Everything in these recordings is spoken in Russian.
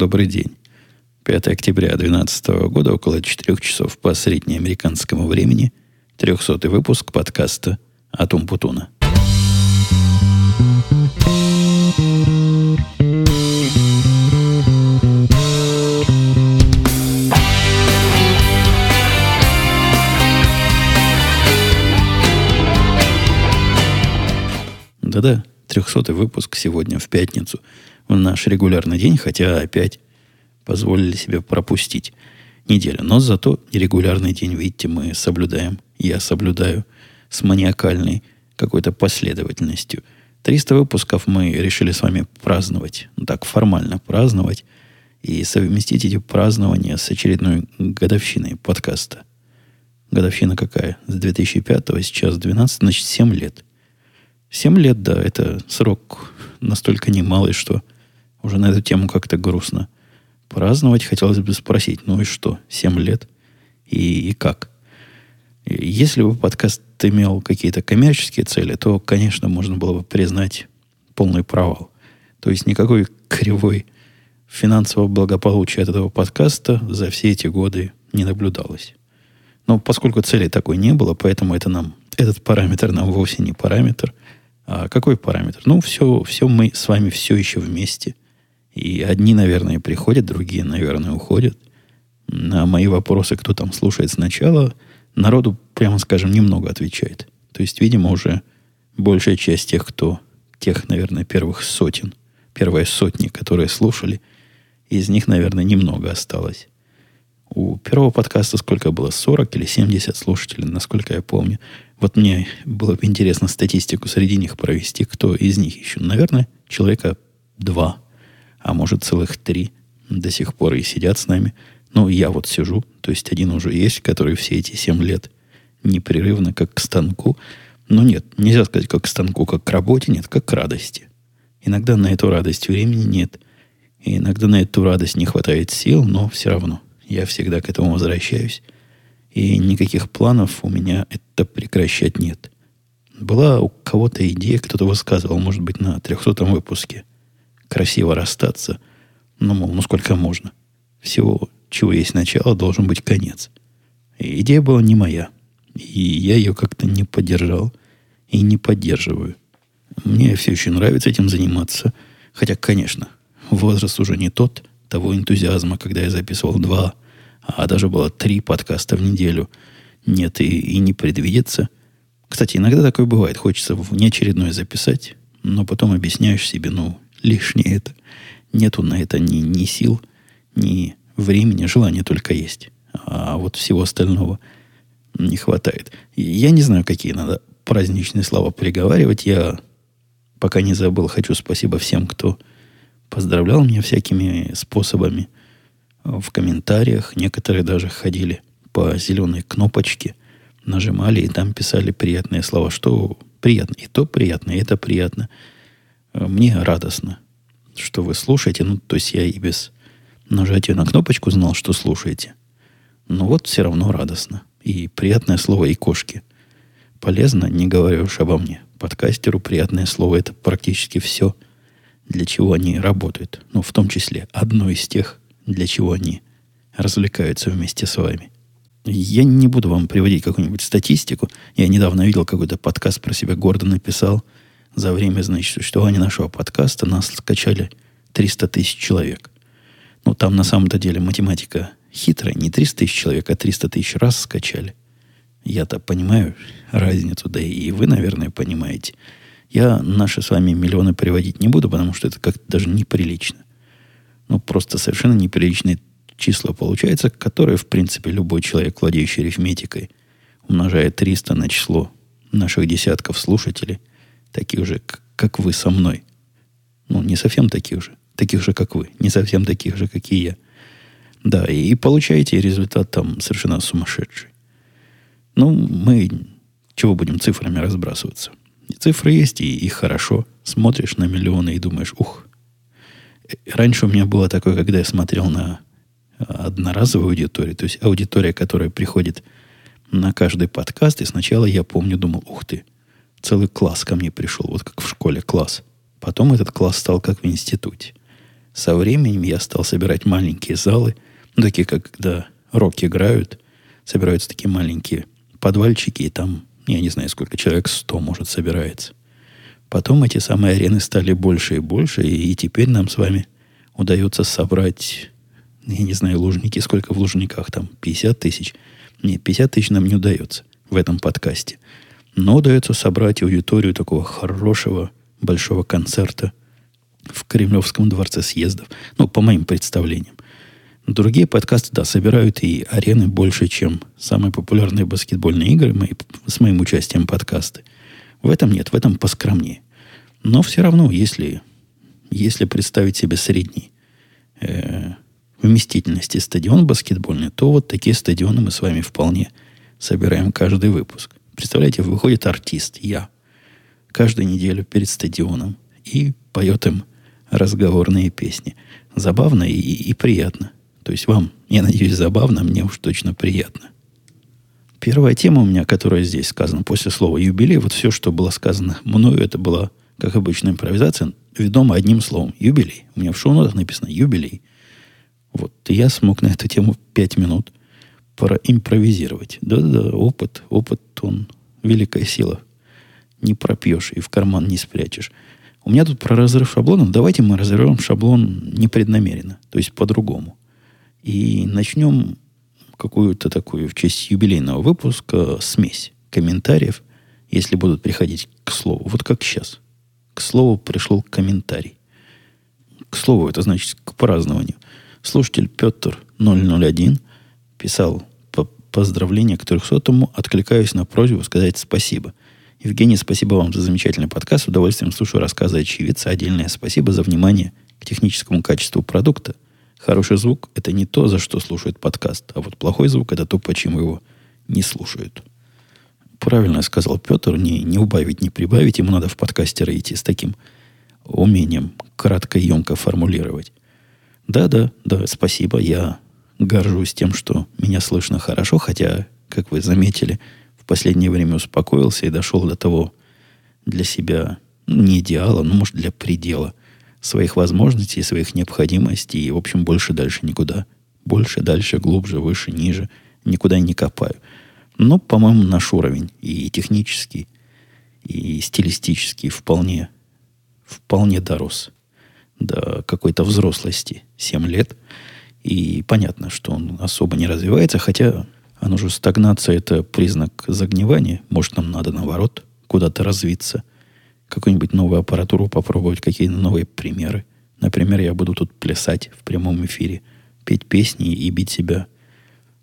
Добрый день. 5 октября 2012 года, около 4 часов по среднеамериканскому времени, 300 выпуск подкаста «Атум Путуна». Да-да, 300 выпуск сегодня в пятницу, в наш регулярный день, хотя опять позволили себе пропустить неделю. Но зато регулярный день, видите, мы соблюдаем. Я соблюдаю с маниакальной какой-то последовательностью. 300 выпусков мы решили с вами праздновать. Ну, так, формально праздновать. И совместить эти празднования с очередной годовщиной подкаста. Годовщина какая? С 2005 сейчас 12, значит, 7 лет. 7 лет, да, это срок настолько немалый, что уже на эту тему как-то грустно – праздновать, хотелось бы спросить, ну и что, 7 лет? И, и как? Если бы подкаст имел какие-то коммерческие цели, то, конечно, можно было бы признать полный провал. То есть никакой кривой финансового благополучия от этого подкаста за все эти годы не наблюдалось. Но поскольку цели такой не было, поэтому это нам, этот параметр нам вовсе не параметр. А какой параметр? Ну, все, все мы с вами все еще вместе. И одни, наверное, приходят, другие, наверное, уходят. На мои вопросы, кто там слушает сначала, народу, прямо скажем, немного отвечает. То есть, видимо, уже большая часть тех, кто, тех, наверное, первых сотен, первые сотни, которые слушали, из них, наверное, немного осталось. У первого подкаста сколько было? 40 или 70 слушателей, насколько я помню. Вот мне было бы интересно статистику среди них провести, кто из них еще. Наверное, человека два – а может целых три до сих пор и сидят с нами. Ну, я вот сижу, то есть один уже есть, который все эти семь лет непрерывно, как к станку. Но нет, нельзя сказать, как к станку, как к работе, нет, как к радости. Иногда на эту радость времени нет. И иногда на эту радость не хватает сил, но все равно я всегда к этому возвращаюсь. И никаких планов у меня это прекращать нет. Была у кого-то идея, кто-то высказывал, может быть, на 300 выпуске красиво расстаться. Ну, мол, ну сколько можно? Всего, чего есть начало, должен быть конец. Идея была не моя. И я ее как-то не поддержал и не поддерживаю. Мне все еще нравится этим заниматься. Хотя, конечно, возраст уже не тот того энтузиазма, когда я записывал два, а даже было три подкаста в неделю. Нет, и, и не предвидится. Кстати, иногда такое бывает. Хочется внеочередное записать, но потом объясняешь себе, ну, лишнее это. Нету на это ни, ни сил, ни времени, желания только есть. А вот всего остального не хватает. Я не знаю, какие надо праздничные слова приговаривать. Я пока не забыл, хочу спасибо всем, кто поздравлял меня всякими способами в комментариях. Некоторые даже ходили по зеленой кнопочке, нажимали и там писали приятные слова, что приятно. И то приятно, и это приятно. Э, мне радостно, что вы слушаете. Ну, то есть я и без нажатия на кнопочку знал, что слушаете. Но вот все равно радостно. И приятное слово и кошки. Полезно, не говорю уж обо мне. Подкастеру приятное слово – это практически все, для чего они работают. Ну, в том числе одно из тех, для чего они развлекаются вместе с вами. Я не буду вам приводить какую-нибудь статистику. Я недавно видел какой-то подкаст про себя, гордо написал – за время, значит, существования нашего подкаста нас скачали 300 тысяч человек. Ну, там на самом-то деле математика хитрая. Не 300 тысяч человек, а 300 тысяч раз скачали. Я-то понимаю разницу, да и вы, наверное, понимаете. Я наши с вами миллионы приводить не буду, потому что это как-то даже неприлично. Ну, просто совершенно неприличные числа получается, которые, в принципе, любой человек, владеющий арифметикой, умножая 300 на число наших десятков слушателей, таких же, как вы со мной. Ну, не совсем таких же. Таких же, как вы. Не совсем таких же, как и я. Да, и получаете результат там совершенно сумасшедший. Ну, мы чего будем цифрами разбрасываться? И цифры есть, и, и хорошо. Смотришь на миллионы и думаешь, ух. Раньше у меня было такое, когда я смотрел на одноразовую аудиторию, то есть аудитория, которая приходит на каждый подкаст, и сначала я помню, думал, ух ты, целый класс ко мне пришел, вот как в школе класс. Потом этот класс стал как в институте. Со временем я стал собирать маленькие залы, ну, такие, как когда рок играют, собираются такие маленькие подвальчики, и там, я не знаю, сколько человек, сто, может, собирается. Потом эти самые арены стали больше и больше, и, и теперь нам с вами удается собрать, я не знаю, лужники, сколько в лужниках там, 50 тысяч. Нет, 50 тысяч нам не удается в этом подкасте. Но удается собрать аудиторию такого хорошего, большого концерта в Кремлевском дворце съездов. Ну, по моим представлениям. Другие подкасты, да, собирают и арены больше, чем самые популярные баскетбольные игры мои, с моим участием подкасты. В этом нет, в этом поскромнее. Но все равно, если, если представить себе средний э, вместительности стадион баскетбольный, то вот такие стадионы мы с вами вполне собираем каждый выпуск. Представляете, выходит артист, я, каждую неделю перед стадионом и поет им разговорные песни. Забавно и, и приятно. То есть вам, я надеюсь, забавно, мне уж точно приятно. Первая тема у меня, которая здесь сказана после слова юбилей, вот все, что было сказано мною, это была, как обычная импровизация, ведома одним словом. Юбилей. У меня в шоу-нотах написано юбилей. Вот. И я смог на эту тему пять минут проимпровизировать. Да-да-да, опыт, опыт, он великая сила. Не пропьешь и в карман не спрячешь. У меня тут про разрыв шаблона. Давайте мы разорвем шаблон непреднамеренно, то есть по-другому. И начнем какую-то такую в честь юбилейного выпуска смесь комментариев, если будут приходить к слову. Вот как сейчас. К слову пришел комментарий. К слову, это значит к празднованию. Слушатель Петр 001 писал по поздравление к 300-му, откликаюсь на просьбу сказать спасибо. Евгений, спасибо вам за замечательный подкаст. С удовольствием слушаю рассказы очевидца. Отдельное спасибо за внимание к техническому качеству продукта – Хороший звук – это не то, за что слушают подкаст, а вот плохой звук – это то, почему его не слушают. Правильно сказал Петр, не, не убавить, не прибавить. Ему надо в подкастеры идти с таким умением кратко и емко формулировать. Да, да, да, спасибо. Я горжусь тем, что меня слышно хорошо, хотя, как вы заметили, в последнее время успокоился и дошел до того для себя ну, не идеала, но, может, для предела – своих возможностей, своих необходимостей. И, в общем, больше дальше никуда. Больше, дальше, глубже, выше, ниже. Никуда не копаю. Но, по-моему, наш уровень и технический, и стилистический вполне, вполне дорос до какой-то взрослости. 7 лет. И понятно, что он особо не развивается, хотя оно же стагнация – это признак загнивания. Может, нам надо, наоборот, куда-то развиться – какую-нибудь новую аппаратуру попробовать, какие-то новые примеры. Например, я буду тут плясать в прямом эфире, петь песни и бить себя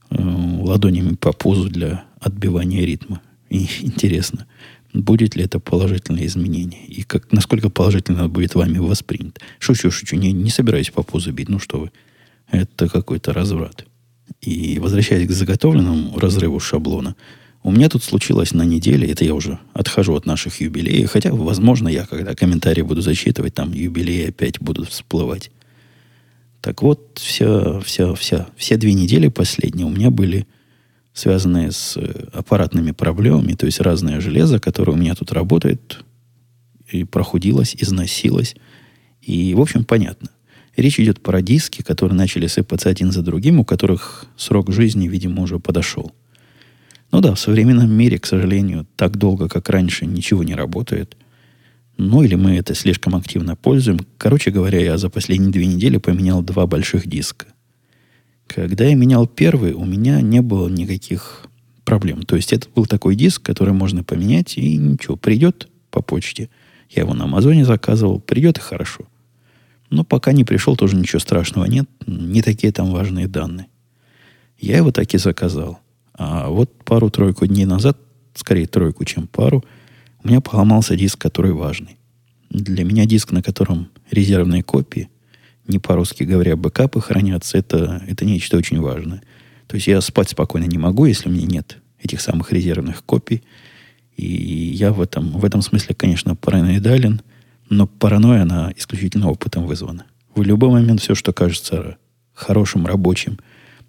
э, ладонями по пузу для отбивания ритма. И интересно, будет ли это положительное изменение? И как, насколько положительно будет вами воспринято? Шучу, шучу, не, не собираюсь по пузу бить, ну что вы. Это какой-то разврат. И возвращаясь к заготовленному разрыву шаблона – у меня тут случилось на неделе, это я уже отхожу от наших юбилеев, хотя, возможно, я, когда комментарии буду зачитывать, там юбилеи опять будут всплывать. Так вот, вся, вся, вся, все две недели последние у меня были связанные с э, аппаратными проблемами, то есть разное железо, которое у меня тут работает, и прохудилось, износилось. И, в общем, понятно. Речь идет про диски, которые начали сыпаться один за другим, у которых срок жизни, видимо, уже подошел. Ну да, в современном мире, к сожалению, так долго, как раньше, ничего не работает. Ну или мы это слишком активно пользуем. Короче говоря, я за последние две недели поменял два больших диска. Когда я менял первый, у меня не было никаких проблем. То есть это был такой диск, который можно поменять, и ничего, придет по почте. Я его на Амазоне заказывал, придет и хорошо. Но пока не пришел, тоже ничего страшного нет. Не такие там важные данные. Я его так и заказал. А вот пару-тройку дней назад, скорее тройку, чем пару, у меня поломался диск, который важный. Для меня диск, на котором резервные копии, не по-русски говоря, бэкапы хранятся, это, это нечто очень важное. То есть я спать спокойно не могу, если у меня нет этих самых резервных копий. И я в этом, в этом смысле, конечно, параноидален, но паранойя, она исключительно опытом вызвана. В любой момент все, что кажется хорошим, рабочим,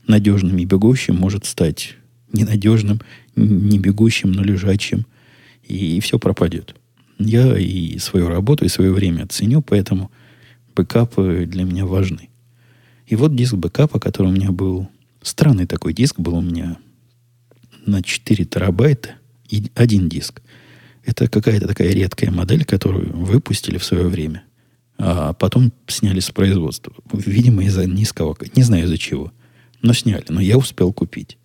надежным и бегущим, может стать ненадежным, не бегущим, но лежачим. И, все пропадет. Я и свою работу, и свое время ценю, поэтому бэкапы для меня важны. И вот диск бэкапа, который у меня был... Странный такой диск был у меня на 4 терабайта. И один диск. Это какая-то такая редкая модель, которую выпустили в свое время. А потом сняли с производства. Видимо, из-за низкого... Не знаю из-за чего. Но сняли. Но я успел купить.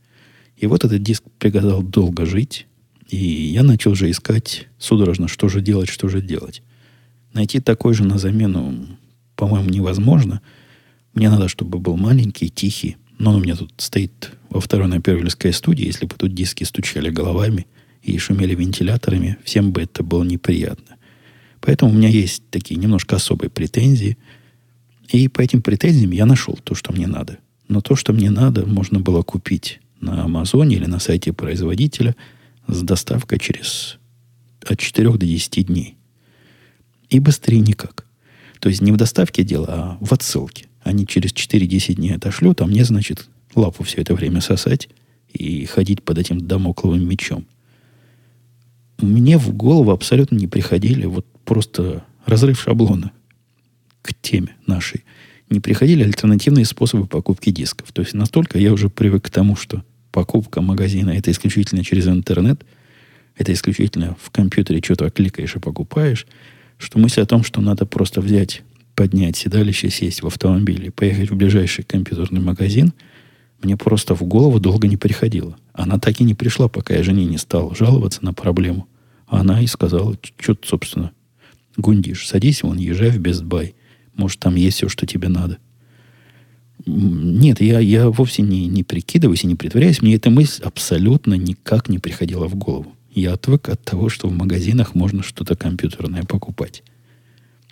И вот этот диск приказал долго жить. И я начал уже искать судорожно, что же делать, что же делать. Найти такой же на замену, по-моему, невозможно. Мне надо, чтобы был маленький, тихий. Но он у меня тут стоит во второй на Первильской студии. Если бы тут диски стучали головами и шумели вентиляторами, всем бы это было неприятно. Поэтому у меня есть такие немножко особые претензии. И по этим претензиям я нашел то, что мне надо. Но то, что мне надо, можно было купить на Амазоне или на сайте производителя с доставкой через от 4 до 10 дней. И быстрее никак. То есть не в доставке дело, а в отсылке. Они через 4-10 дней отошлют, а мне, значит, лапу все это время сосать и ходить под этим домокловым мечом. Мне в голову абсолютно не приходили вот просто разрыв шаблона к теме нашей. Не приходили альтернативные способы покупки дисков. То есть настолько я уже привык к тому, что покупка магазина это исключительно через интернет, это исключительно в компьютере что-то кликаешь и покупаешь, что мысль о том, что надо просто взять, поднять седалище, сесть в автомобиль и поехать в ближайший компьютерный магазин, мне просто в голову долго не приходило. Она так и не пришла, пока я жене не стал жаловаться на проблему. Она и сказала, что ты, собственно, гундишь, садись вон, езжай в Best Buy. Может, там есть все, что тебе надо. Нет, я, я вовсе не, не прикидываюсь и не притворяюсь. Мне эта мысль абсолютно никак не приходила в голову. Я отвык от того, что в магазинах можно что-то компьютерное покупать.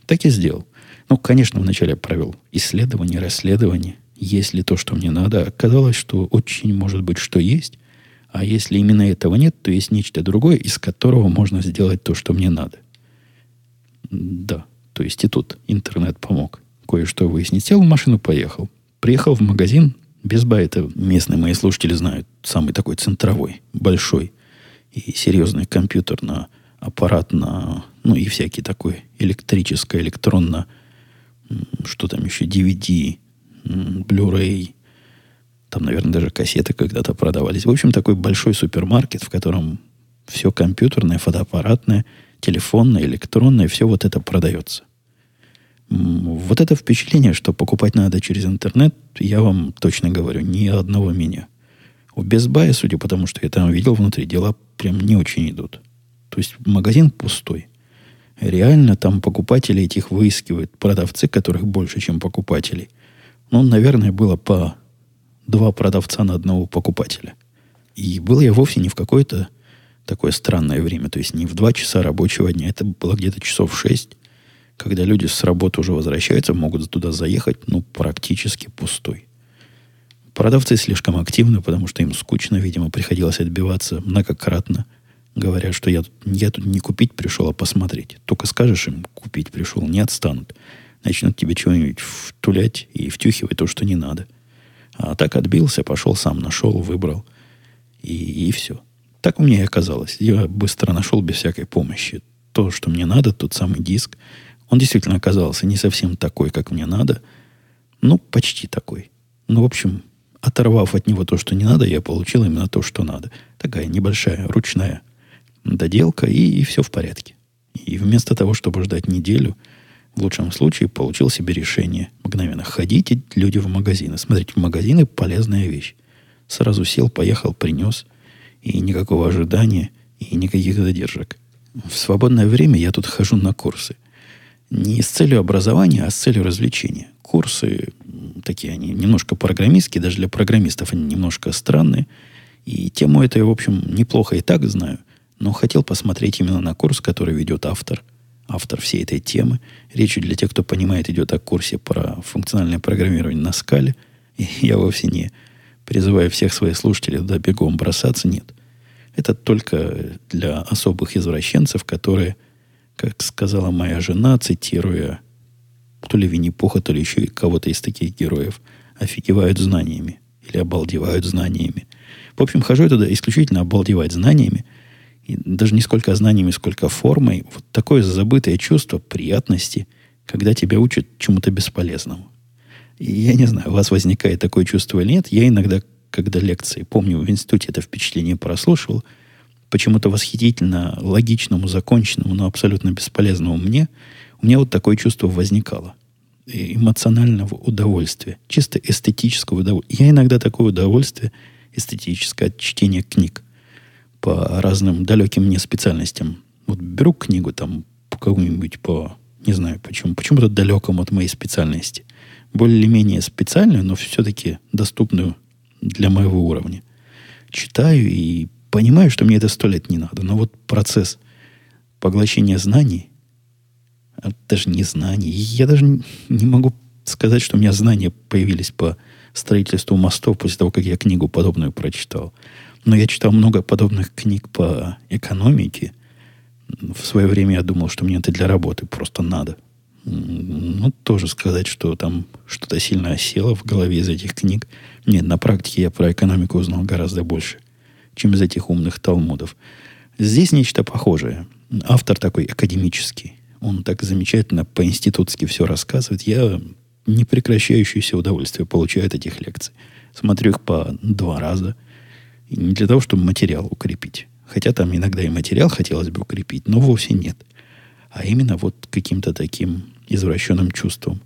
Так и сделал. Ну, конечно, вначале я провел исследование, расследование. Есть ли то, что мне надо? Оказалось, что очень может быть, что есть. А если именно этого нет, то есть нечто другое, из которого можно сделать то, что мне надо. Да, то есть и тут интернет помог кое-что выяснить. Сел в машину, поехал. Приехал в магазин. Без Buy, это местные мои слушатели знают, самый такой центровой, большой и серьезный компьютер на аппарат на, ну и всякий такой электрическое, электронно, что там еще, DVD, Blu-ray, там, наверное, даже кассеты когда-то продавались. В общем, такой большой супермаркет, в котором все компьютерное, фотоаппаратное, телефонное, электронное, все вот это продается. Вот это впечатление, что покупать надо через интернет, я вам точно говорю, ни одного меня. У Buy, судя по тому, что я там видел внутри, дела прям не очень идут. То есть магазин пустой. Реально там покупатели этих выискивают, продавцы, которых больше, чем покупателей. Ну, наверное, было по два продавца на одного покупателя. И был я вовсе не в какое-то такое странное время, то есть не в два часа рабочего дня, это было где-то часов шесть, когда люди с работы уже возвращаются, могут туда заехать, ну, практически пустой. Продавцы слишком активны, потому что им скучно, видимо, приходилось отбиваться многократно. Говорят, что я, я тут не купить пришел, а посмотреть. Только скажешь им, купить пришел, не отстанут. Начнут тебе чего-нибудь втулять и втюхивать то, что не надо. А так отбился, пошел сам, нашел, выбрал. И, и все. Так у меня и оказалось. Я быстро нашел без всякой помощи то, что мне надо, тот самый диск. Он действительно оказался не совсем такой, как мне надо. Ну, почти такой. Ну, в общем, оторвав от него то, что не надо, я получил именно то, что надо. Такая небольшая ручная доделка, и, и все в порядке. И вместо того, чтобы ждать неделю, в лучшем случае получил себе решение мгновенно. Ходите, люди, в магазины. Смотрите, в магазины полезная вещь. Сразу сел, поехал, принес. И никакого ожидания, и никаких задержек. В свободное время я тут хожу на курсы. Не с целью образования, а с целью развлечения. Курсы такие они немножко программистские, даже для программистов они немножко странные. И тему это я, в общем, неплохо и так знаю, но хотел посмотреть именно на курс, который ведет автор, автор всей этой темы. Речь для тех, кто понимает, идет о курсе про функциональное программирование на скале. И я вовсе не призываю всех своих слушателей туда бегом бросаться, нет. Это только для особых извращенцев, которые, как сказала моя жена, цитируя то ли Винни-Пуха, то ли еще и кого-то из таких героев, офигевают знаниями или обалдевают знаниями. В общем, хожу я туда исключительно обалдевать знаниями, даже не сколько знаниями, сколько формой. Вот такое забытое чувство приятности, когда тебя учат чему-то бесполезному. И я не знаю, у вас возникает такое чувство или нет. Я иногда, когда лекции, помню, в институте это впечатление прослушал, почему-то восхитительно логичному, законченному, но абсолютно бесполезному мне, у меня вот такое чувство возникало. Эмоционального удовольствия, чисто эстетического удовольствия. Я иногда такое удовольствие эстетическое от чтения книг по разным далеким мне специальностям. Вот беру книгу там по какому-нибудь по, не знаю почему, почему-то далекому от моей специальности. Более-менее специальную, но все-таки доступную для моего уровня. Читаю и понимаю, что мне это сто лет не надо. Но вот процесс поглощения знаний, а даже не знаний, я даже не могу сказать, что у меня знания появились по строительству мостов после того, как я книгу подобную прочитал. Но я читал много подобных книг по экономике. В свое время я думал, что мне это для работы просто надо. Ну, тоже сказать, что там что-то сильно осело в голове из этих книг. Нет, на практике я про экономику узнал гораздо больше, чем из этих умных талмудов. Здесь нечто похожее. Автор такой академический. Он так замечательно по-институтски все рассказывает. Я непрекращающееся удовольствие получаю от этих лекций. Смотрю их по два раза – не для того, чтобы материал укрепить. Хотя там иногда и материал хотелось бы укрепить, но вовсе нет. А именно вот каким-то таким извращенным чувством.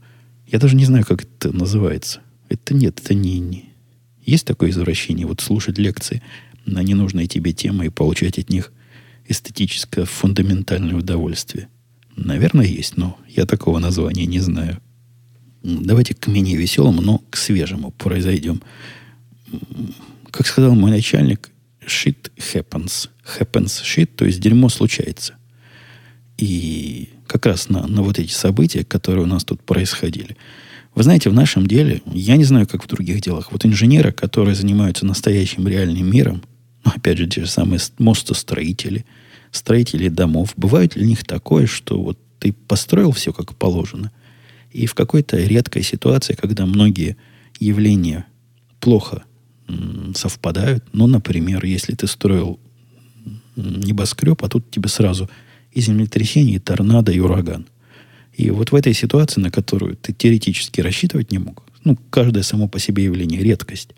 Я даже не знаю, как это называется. Это нет, это не, не... Есть такое извращение, вот слушать лекции на ненужные тебе темы и получать от них эстетическое фундаментальное удовольствие. Наверное, есть, но я такого названия не знаю. Давайте к менее веселому, но к свежему произойдем как сказал мой начальник, shit happens. Happens shit, то есть дерьмо случается. И как раз на, на вот эти события, которые у нас тут происходили. Вы знаете, в нашем деле, я не знаю, как в других делах, вот инженеры, которые занимаются настоящим реальным миром, ну, опять же, те же самые мостостроители, строители домов, бывает ли у них такое, что вот ты построил все как положено, и в какой-то редкой ситуации, когда многие явления плохо совпадают. Ну, например, если ты строил небоскреб, а тут тебе сразу и землетрясение, и торнадо, и ураган. И вот в этой ситуации, на которую ты теоретически рассчитывать не мог, ну, каждое само по себе явление – редкость.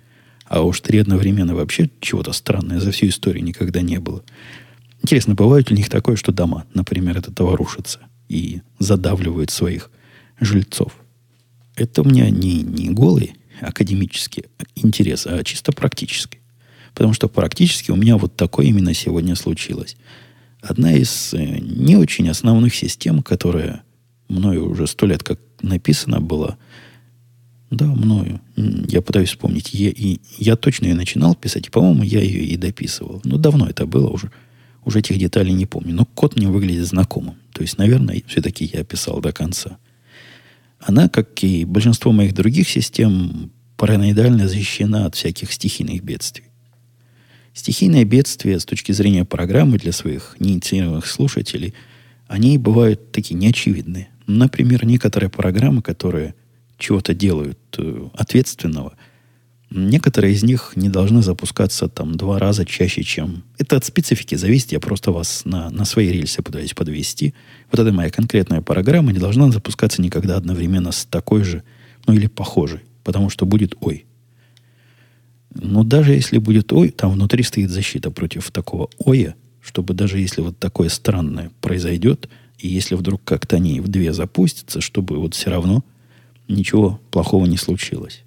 А уж три одновременно вообще чего-то странное за всю историю никогда не было. Интересно, бывает у них такое, что дома, например, от этого рушатся и задавливают своих жильцов. Это у меня не, не голые академический интерес, а чисто практический. Потому что практически у меня вот такое именно сегодня случилось. Одна из э, не очень основных систем, которая мною уже сто лет как написана была, да, мною. Я пытаюсь вспомнить. Я, и, я точно ее начинал писать, и, по-моему, я ее и дописывал. Но давно это было уже. Уже этих деталей не помню. Но код мне выглядит знакомым. То есть, наверное, все-таки я писал до конца. Она, как и большинство моих других систем, параноидально защищена от всяких стихийных бедствий. Стихийные бедствия с точки зрения программы для своих неинициированных слушателей, они бывают такие неочевидные. Например, некоторые программы, которые чего-то делают э, ответственного, некоторые из них не должны запускаться там два раза чаще, чем... Это от специфики зависит, я просто вас на, на свои рельсы пытаюсь подвести. Вот эта моя конкретная программа не должна запускаться никогда одновременно с такой же, ну или похожей потому что будет ой. Но даже если будет ой, там внутри стоит защита против такого оя, чтобы даже если вот такое странное произойдет, и если вдруг как-то они в две запустятся, чтобы вот все равно ничего плохого не случилось.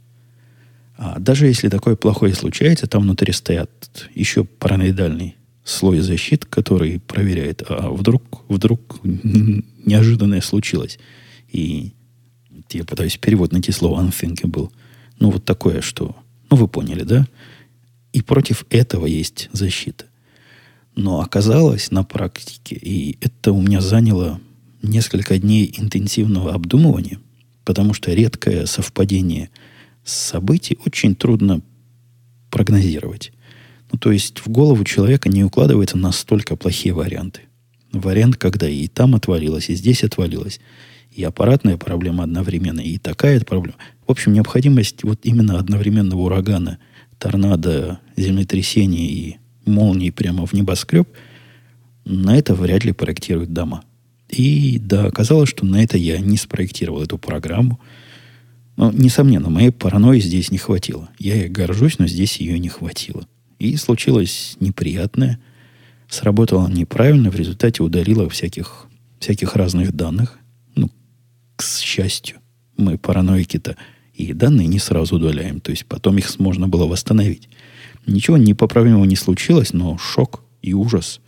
А даже если такое плохое случается, там внутри стоят еще параноидальный слой защиты, который проверяет, а вдруг, вдруг неожиданное случилось. И я пытаюсь перевод найти слово unthinkable. Ну, вот такое, что... Ну, вы поняли, да? И против этого есть защита. Но оказалось на практике, и это у меня заняло несколько дней интенсивного обдумывания, потому что редкое совпадение событий очень трудно прогнозировать. Ну, то есть в голову человека не укладываются настолько плохие варианты. Вариант, когда и там отвалилось, и здесь отвалилось, и аппаратная проблема одновременно, и такая проблема. В общем, необходимость вот именно одновременного урагана, торнадо, землетрясения и молнии прямо в небоскреб, на это вряд ли проектируют дома. И да, оказалось, что на это я не спроектировал эту программу. Но, несомненно, моей паранойи здесь не хватило. Я ей горжусь, но здесь ее не хватило. И случилось неприятное. Сработало неправильно, в результате удалило всяких, всяких разных данных. Ну, к счастью, мы параноики-то и данные не сразу удаляем. То есть потом их можно было восстановить. Ничего непоправимого не случилось, но шок и ужас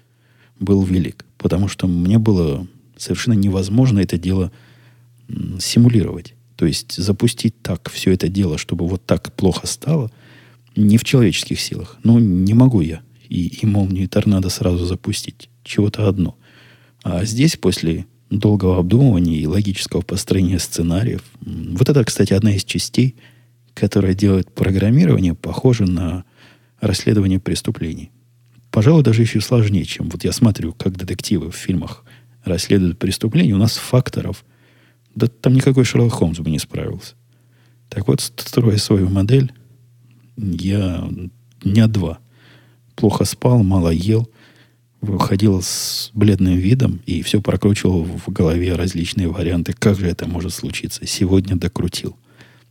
был велик. Потому что мне было совершенно невозможно это дело симулировать. То есть запустить так все это дело, чтобы вот так плохо стало, не в человеческих силах. Ну, не могу я и, и молнию, и торнадо сразу запустить. Чего-то одно. А здесь, после долгого обдумывания и логического построения сценариев, вот это, кстати, одна из частей, которая делает программирование похоже на расследование преступлений. Пожалуй, даже еще сложнее, чем вот я смотрю, как детективы в фильмах расследуют преступления. У нас факторов, да там никакой Шерлок Холмс бы не справился. Так вот, строя свою модель, я дня два плохо спал, мало ел, выходил с бледным видом и все прокручивал в голове различные варианты, как же это может случиться. Сегодня докрутил.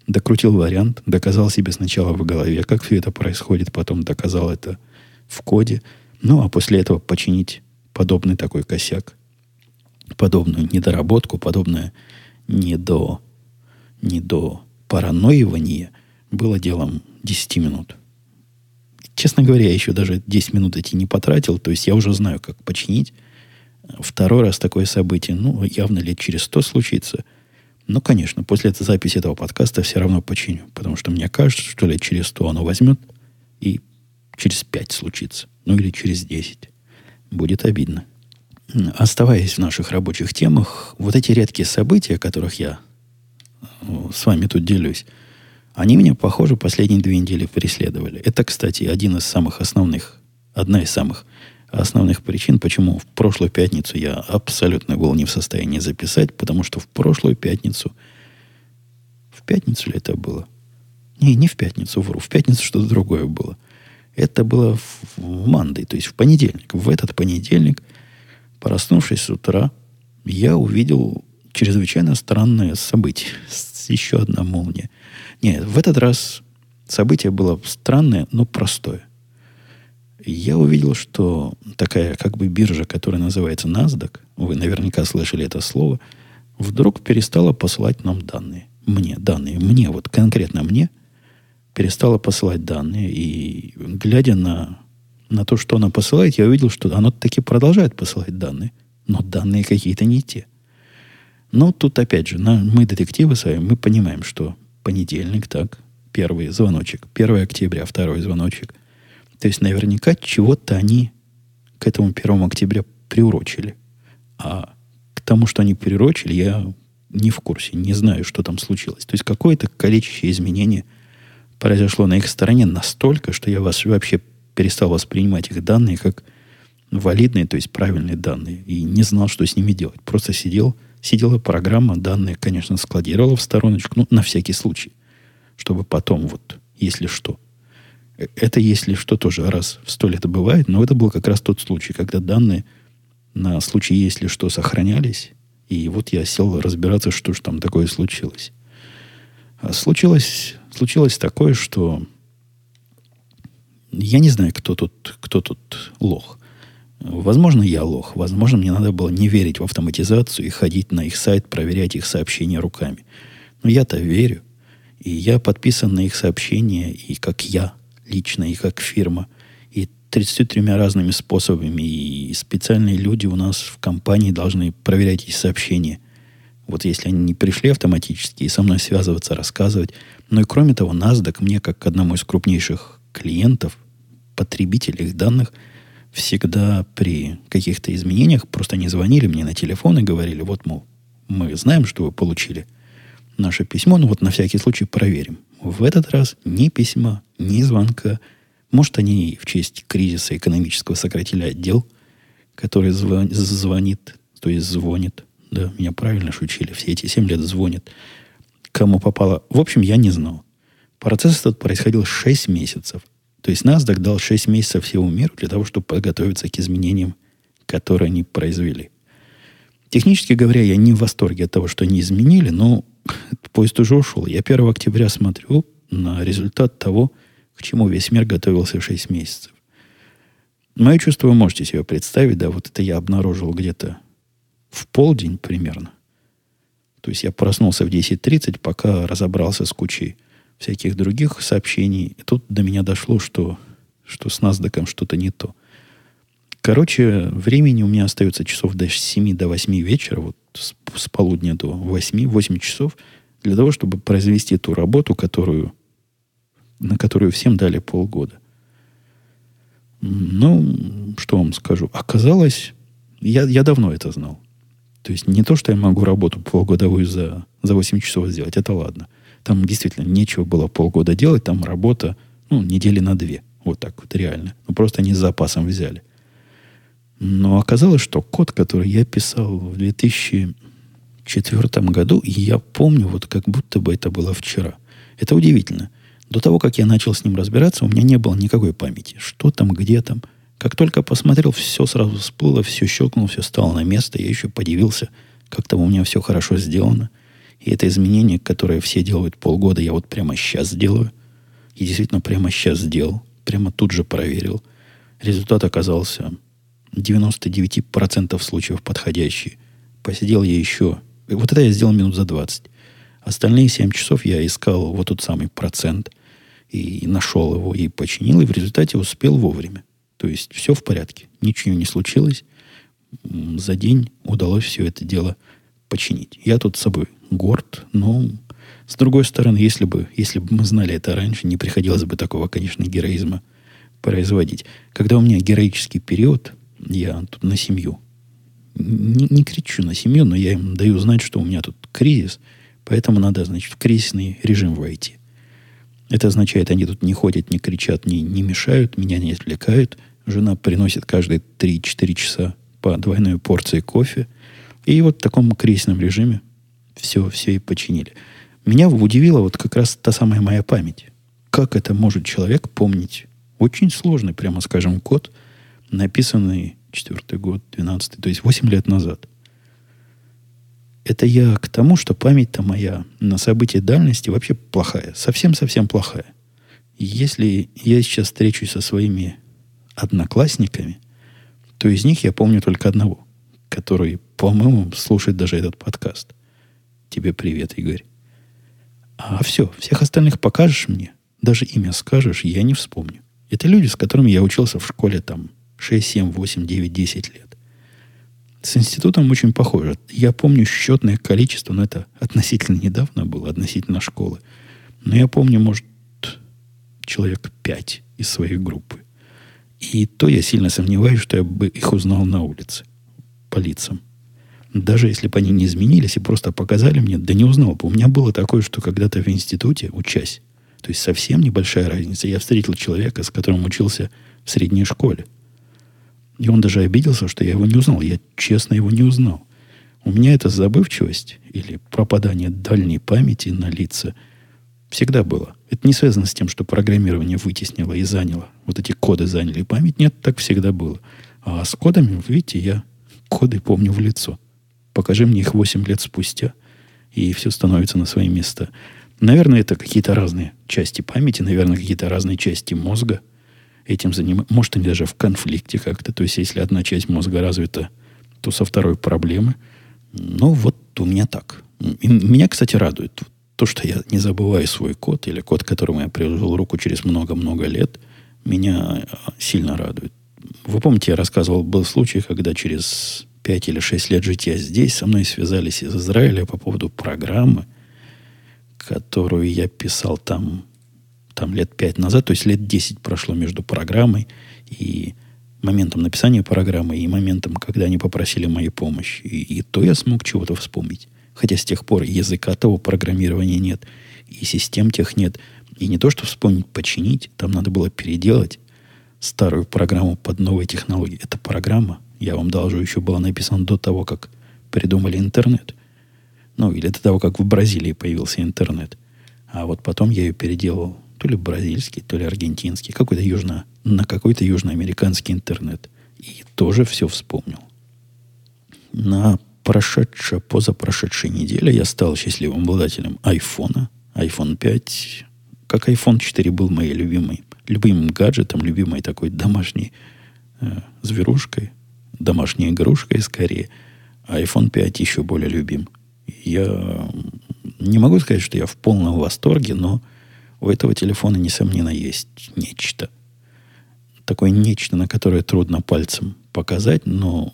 Докрутил вариант, доказал себе сначала в голове, как все это происходит, потом доказал это в коде. Ну, а после этого починить подобный такой косяк, подобную недоработку, подобное не до, не до параноивания было делом 10 минут. Честно говоря, я еще даже 10 минут эти не потратил, то есть я уже знаю, как починить. Второй раз такое событие, ну, явно лет через 100 случится. Но, конечно, после этой записи этого подкаста все равно починю, потому что мне кажется, что лет через 100 оно возьмет и через 5 случится. Ну, или через 10. Будет обидно. Оставаясь в наших рабочих темах, вот эти редкие события, которых я э, с вами тут делюсь, они меня, похоже, последние две недели преследовали. Это, кстати, один из самых основных, одна из самых основных причин, почему в прошлую пятницу я абсолютно был не в состоянии записать, потому что в прошлую пятницу, в пятницу ли это было? Не, не в пятницу, вру, в пятницу что-то другое было. Это было в, в Мандой, то есть в понедельник. В этот понедельник, проснувшись с утра, я увидел чрезвычайно странное событие. Еще одна молния – нет, в этот раз событие было странное, но простое. Я увидел, что такая как бы биржа, которая называется NASDAQ, вы наверняка слышали это слово, вдруг перестала посылать нам данные. Мне данные. Мне, вот конкретно мне, перестала посылать данные. И глядя на, на то, что она посылает, я увидел, что она таки продолжает посылать данные. Но данные какие-то не те. Но тут опять же, на, мы детективы с вами, мы понимаем, что понедельник, так, первый звоночек, 1 октября, второй звоночек. То есть наверняка чего-то они к этому 1 октября приурочили. А к тому, что они приурочили, я не в курсе, не знаю, что там случилось. То есть какое-то количество изменений произошло на их стороне настолько, что я вас вообще перестал воспринимать их данные как валидные, то есть правильные данные, и не знал, что с ними делать. Просто сидел, сидела программа, данные, конечно, складировала в стороночку, ну, на всякий случай, чтобы потом вот, если что. Э, это, если что, тоже раз в сто лет бывает, но это был как раз тот случай, когда данные на случай, если что, сохранялись, и вот я сел разбираться, что же там такое случилось. А случилось, случилось такое, что я не знаю, кто тут, кто тут лох. Возможно, я лох. Возможно, мне надо было не верить в автоматизацию и ходить на их сайт, проверять их сообщения руками. Но я-то верю. И я подписан на их сообщения, и как я лично, и как фирма. И 33 разными способами. И специальные люди у нас в компании должны проверять эти сообщения. Вот если они не пришли автоматически, и со мной связываться, рассказывать. Но и кроме того, NASDAQ мне, как одному из крупнейших клиентов, потребителей их данных – всегда при каких-то изменениях просто не звонили мне на телефон и говорили, вот, мол, мы знаем, что вы получили наше письмо, но вот на всякий случай проверим. В этот раз ни письма, ни звонка. Может, они в честь кризиса экономического сократили отдел, который звон, звонит, то есть звонит. Да, меня правильно шучили. Все эти семь лет звонят. Кому попало. В общем, я не знал. Процесс этот происходил 6 месяцев. То есть NASDAQ дал 6 месяцев всему миру для того, чтобы подготовиться к изменениям, которые они произвели. Технически говоря, я не в восторге от того, что они изменили, но поезд уже ушел. Я 1 октября смотрю на результат того, к чему весь мир готовился 6 месяцев. Мое чувство вы можете себе представить, да, вот это я обнаружил где-то в полдень примерно. То есть я проснулся в 10.30, пока разобрался с кучей всяких других сообщений. И тут до меня дошло, что, что с NASDAQ что-то не то. Короче, времени у меня остается часов до 7 до 8 вечера, вот с, с полудня до 8, 8 часов, для того, чтобы произвести ту работу, которую, на которую всем дали полгода. Ну, что вам скажу? Оказалось, я, я давно это знал. То есть не то, что я могу работу полгодовую за, за 8 часов сделать, это ладно. Там действительно нечего было полгода делать, там работа, ну, недели на две. Вот так вот, реально. Ну, просто они с запасом взяли. Но оказалось, что код, который я писал в 2004 году, и я помню, вот как будто бы это было вчера. Это удивительно. До того, как я начал с ним разбираться, у меня не было никакой памяти. Что там, где там. Как только посмотрел, все сразу всплыло, все щелкнуло, все стало на место. Я еще подивился, как там у меня все хорошо сделано. И это изменение, которое все делают полгода, я вот прямо сейчас сделаю. И действительно прямо сейчас сделал. Прямо тут же проверил. Результат оказался 99% случаев подходящий. Посидел я еще... Вот это я сделал минут за 20. Остальные 7 часов я искал вот тот самый процент. И нашел его, и починил, и в результате успел вовремя. То есть все в порядке. Ничего не случилось. За день удалось все это дело починить. Я тут с собой горд, но с другой стороны, если бы, если бы мы знали это раньше, не приходилось бы такого, конечно, героизма производить. Когда у меня героический период, я тут на семью. Не, не кричу на семью, но я им даю знать, что у меня тут кризис, поэтому надо, значит, в кризисный режим войти. Это означает, они тут не ходят, не кричат, не, не мешают, меня не отвлекают – Жена приносит каждые 3-4 часа по двойной порции кофе. И вот в таком кризисном режиме все, все и починили. Меня удивила вот как раз та самая моя память. Как это может человек помнить? Очень сложный, прямо скажем, код, написанный четвертый год, 12 то есть 8 лет назад. Это я к тому, что память-то моя на события дальности вообще плохая. Совсем-совсем плохая. Если я сейчас встречусь со своими одноклассниками, то из них я помню только одного, который, по-моему, слушает даже этот подкаст. Тебе привет, Игорь. А все, всех остальных покажешь мне, даже имя скажешь, я не вспомню. Это люди, с которыми я учился в школе там 6, 7, 8, 9, 10 лет. С институтом очень похоже. Я помню счетное количество, но это относительно недавно было, относительно школы. Но я помню, может, человек 5 из своей группы. И то я сильно сомневаюсь, что я бы их узнал на улице по лицам. Даже если бы они не изменились и просто показали мне, да не узнал бы. У меня было такое, что когда-то в институте, учась, то есть совсем небольшая разница, я встретил человека, с которым учился в средней школе. И он даже обиделся, что я его не узнал. Я честно его не узнал. У меня эта забывчивость или пропадание дальней памяти на лица – Всегда было. Это не связано с тем, что программирование вытеснило и заняло. Вот эти коды заняли память. Нет, так всегда было. А с кодами, видите, я коды помню в лицо. Покажи мне их 8 лет спустя, и все становится на свои места. Наверное, это какие-то разные части памяти, наверное, какие-то разные части мозга этим занимаются. Может, они даже в конфликте как-то. То есть, если одна часть мозга развита, то со второй проблемы. Ну, вот у меня так. И меня, кстати, радует то, что я не забываю свой код, или код, которому я приложил руку через много-много лет, меня э, сильно радует. Вы помните, я рассказывал, был случай, когда через 5 или 6 лет жития здесь со мной связались из Израиля по поводу программы, которую я писал там, там лет 5 назад, то есть лет 10 прошло между программой и моментом написания программы и моментом, когда они попросили моей помощи. И, и то я смог чего-то вспомнить. Хотя с тех пор языка того программирования нет, и систем тех нет. И не то, что вспомнить, починить, там надо было переделать старую программу под новые технологии. Эта программа, я вам должу, еще была написана до того, как придумали интернет. Ну, или до того, как в Бразилии появился интернет. А вот потом я ее переделал то ли бразильский, то ли аргентинский, какой-то южно, на какой-то южноамериканский интернет. И тоже все вспомнил. На прошедшая, позапрошедшей неделе я стал счастливым обладателем айфона. iPhone 5, как iPhone 4 был моей любимой, любимым гаджетом, любимой такой домашней э, зверушкой, домашней игрушкой скорее. А iPhone 5 еще более любим. Я не могу сказать, что я в полном восторге, но у этого телефона, несомненно, есть нечто. Такое нечто, на которое трудно пальцем показать, но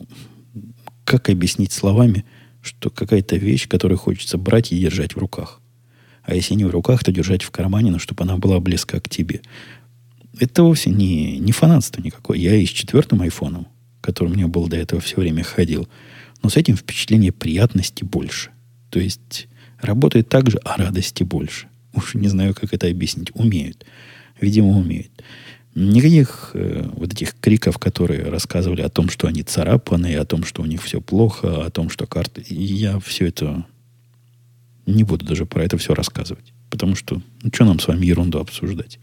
как объяснить словами, что какая-то вещь, которую хочется брать и держать в руках. А если не в руках, то держать в кармане, но чтобы она была близка к тебе. Это вовсе не, не фанатство никакое. Я и с четвертым айфоном, который у меня был до этого все время ходил, но с этим впечатление приятности больше. То есть работает так же, а радости больше. Уж не знаю, как это объяснить. Умеют. Видимо, умеют. Никаких э, вот этих криков, которые рассказывали о том, что они царапаны, о том, что у них все плохо, о том, что карты... Я все это не буду даже про это все рассказывать. Потому что, ну, что нам с вами ерунду обсуждать?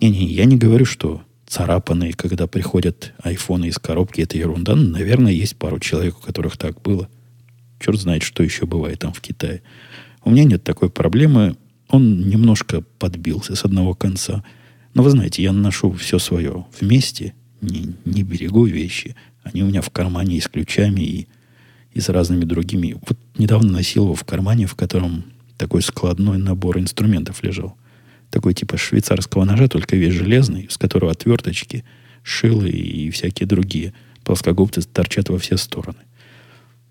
Не-не, я не говорю, что царапанные, когда приходят айфоны из коробки, это ерунда. Ну, наверное, есть пару человек, у которых так было. Черт знает, что еще бывает там в Китае. У меня нет такой проблемы. Он немножко подбился с одного конца – но вы знаете, я ношу все свое вместе, не, не берегу вещи. Они у меня в кармане и с ключами, и, и с разными другими. Вот недавно носил его в кармане, в котором такой складной набор инструментов лежал. Такой типа швейцарского ножа, только весь железный, с которого отверточки, шилы и всякие другие плоскогубцы торчат во все стороны.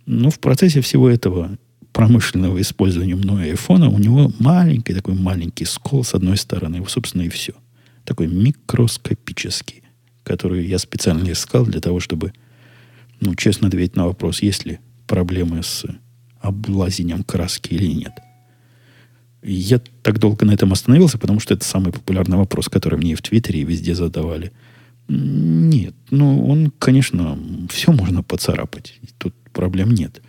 Но в процессе всего этого промышленного использования мной айфона у него маленький такой маленький скол с одной стороны. Собственно, и все – такой микроскопический, который я специально искал для того, чтобы, ну, честно ответить на вопрос, есть ли проблемы с облазением краски или нет. Я так долго на этом остановился, потому что это самый популярный вопрос, который мне и в Твиттере, и везде задавали. Нет, ну, он, конечно, все можно поцарапать. Тут проблем нет.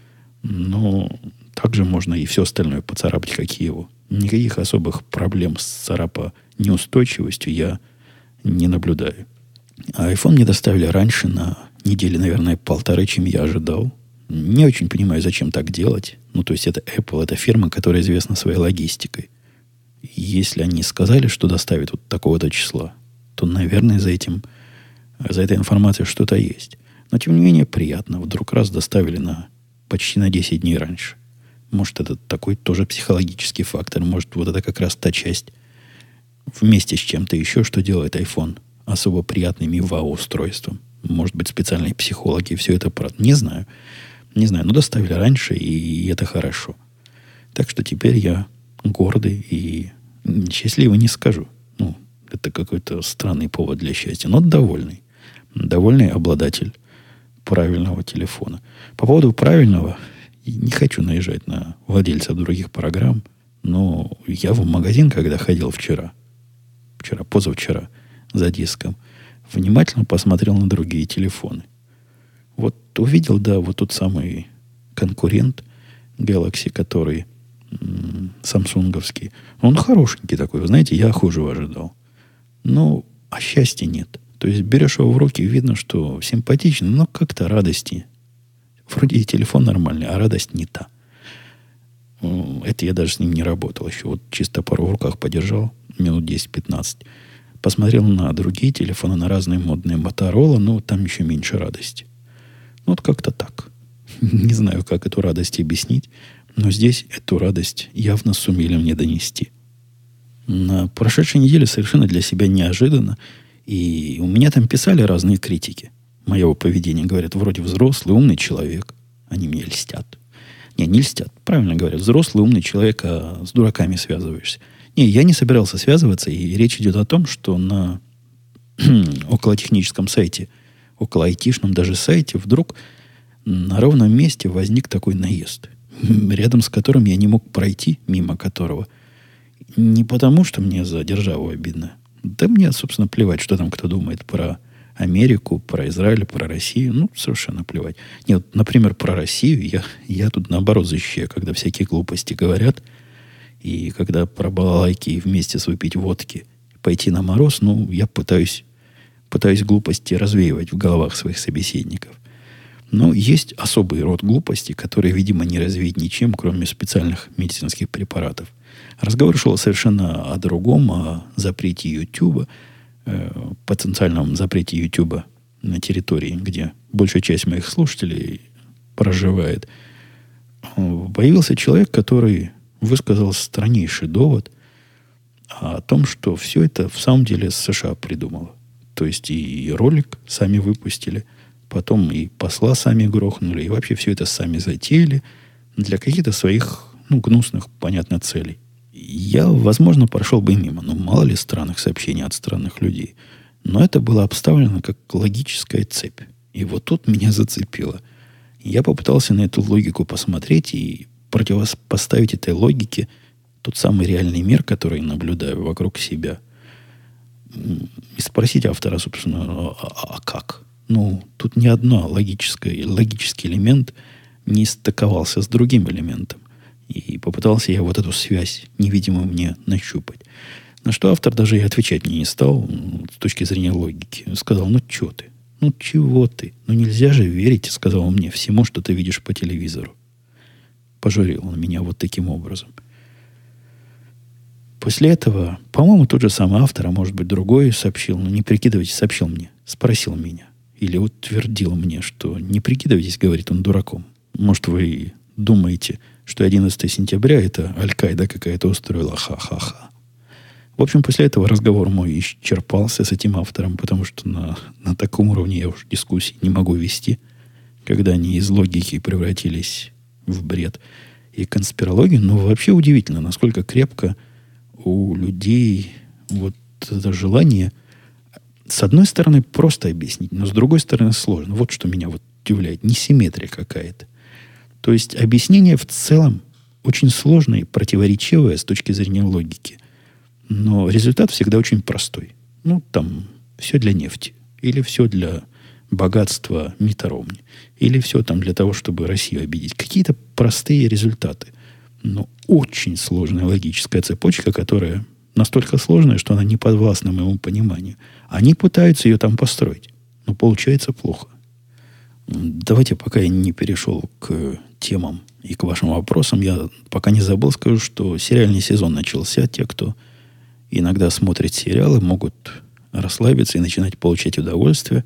Но также можно и все остальное поцарапать, как и его. Никаких особых проблем с царапа неустойчивостью я не наблюдаю. А iPhone мне доставили раньше на неделе, наверное, полторы, чем я ожидал. Не очень понимаю, зачем так делать. Ну, то есть это Apple, это фирма, которая известна своей логистикой. Если они сказали, что доставят вот такого-то числа, то, наверное, за этим, за этой информацией что-то есть. Но, тем не менее, приятно. Вдруг раз доставили на почти на 10 дней раньше. Может, это такой тоже психологический фактор. Может, вот это как раз та часть вместе с чем-то еще, что делает iPhone особо приятным и вау-устройством. Может быть, специальные психологи все это... Про... Не знаю. Не знаю. Но доставили раньше, и это хорошо. Так что теперь я гордый и счастливый не скажу. Ну, это какой-то странный повод для счастья, но довольный. Довольный обладатель правильного телефона. По поводу правильного, не хочу наезжать на владельцев других программ, но я в магазин, когда ходил вчера, вчера, позавчера, за диском, внимательно посмотрел на другие телефоны. Вот увидел, да, вот тот самый конкурент Galaxy, который м- самсунговский. Он хорошенький такой, вы знаете, я хуже ожидал. Но а счастья нет. То есть берешь его в руки, видно, что симпатично, но как-то радости. Вроде и телефон нормальный, а радость не та. Это я даже с ним не работал еще. Вот чисто пару в руках подержал минут 10-15. Посмотрел на другие телефоны, на разные модные Моторола, но там еще меньше радости. Ну, вот как-то так. Не знаю, как эту радость объяснить, но здесь эту радость явно сумели мне донести. На прошедшей неделе совершенно для себя неожиданно, и у меня там писали разные критики моего поведения. Говорят, вроде взрослый, умный человек. Они мне льстят. Не, не льстят. Правильно говорят. Взрослый, умный человек, а с дураками связываешься. Не, я не собирался связываться, и речь идет о том, что на около техническом сайте, около айтишном даже сайте, вдруг на ровном месте возник такой наезд, рядом с которым я не мог пройти, мимо которого. Не потому, что мне за державу обидно. Да мне, собственно, плевать, что там кто думает про Америку, про Израиль, про Россию. Ну, совершенно плевать. Нет, например, про Россию я, я тут наоборот защищаю, когда всякие глупости говорят – и когда про балалайки вместе выпить водки, пойти на мороз, ну, я пытаюсь, пытаюсь глупости развеивать в головах своих собеседников. Но есть особый род глупости, который, видимо, не развеять ничем, кроме специальных медицинских препаратов. Разговор шел совершенно о другом, о запрете YouTube, э, потенциальном запрете YouTube на территории, где большая часть моих слушателей проживает. Появился человек, который высказал страннейший довод о том, что все это в самом деле США придумало. То есть и ролик сами выпустили, потом и посла сами грохнули, и вообще все это сами затеяли для каких-то своих ну, гнусных, понятно, целей. Я, возможно, прошел бы мимо, но мало ли странных сообщений от странных людей. Но это было обставлено как логическая цепь. И вот тут меня зацепило. Я попытался на эту логику посмотреть и противопоставить этой логике тот самый реальный мир, который наблюдаю вокруг себя. И спросить автора, собственно, а, а, как? Ну, тут ни одно логическое, логический элемент не стыковался с другим элементом. И попытался я вот эту связь невидимую мне нащупать. На что автор даже и отвечать мне не стал с точки зрения логики. Сказал, ну что ты? Ну чего ты? Ну нельзя же верить, сказал он мне, всему, что ты видишь по телевизору. Пожурил он меня вот таким образом. После этого, по-моему, тот же самый автор, а может быть другой, сообщил, ну не прикидывайтесь, сообщил мне, спросил меня. Или утвердил мне, что не прикидывайтесь, говорит он, дураком. Может, вы думаете, что 11 сентября это Аль-Каида какая-то устроила ха-ха-ха. В общем, после этого разговор мой исчерпался с этим автором, потому что на, на таком уровне я уже дискуссии не могу вести, когда они из логики превратились в бред и конспирологию. Но вообще удивительно, насколько крепко у людей вот это желание с одной стороны просто объяснить, но с другой стороны сложно. Вот что меня вот удивляет. Несимметрия какая-то. То есть объяснение в целом очень сложное и противоречивое с точки зрения логики. Но результат всегда очень простой. Ну, там, все для нефти. Или все для богатства Митаровни. Или все там для того, чтобы Россию обидеть. Какие-то простые результаты. Но очень сложная логическая цепочка, которая настолько сложная, что она не подвластна моему пониманию. Они пытаются ее там построить. Но получается плохо. Давайте, пока я не перешел к темам и к вашим вопросам, я пока не забыл, скажу, что сериальный сезон начался. Те, кто иногда смотрит сериалы, могут расслабиться и начинать получать удовольствие.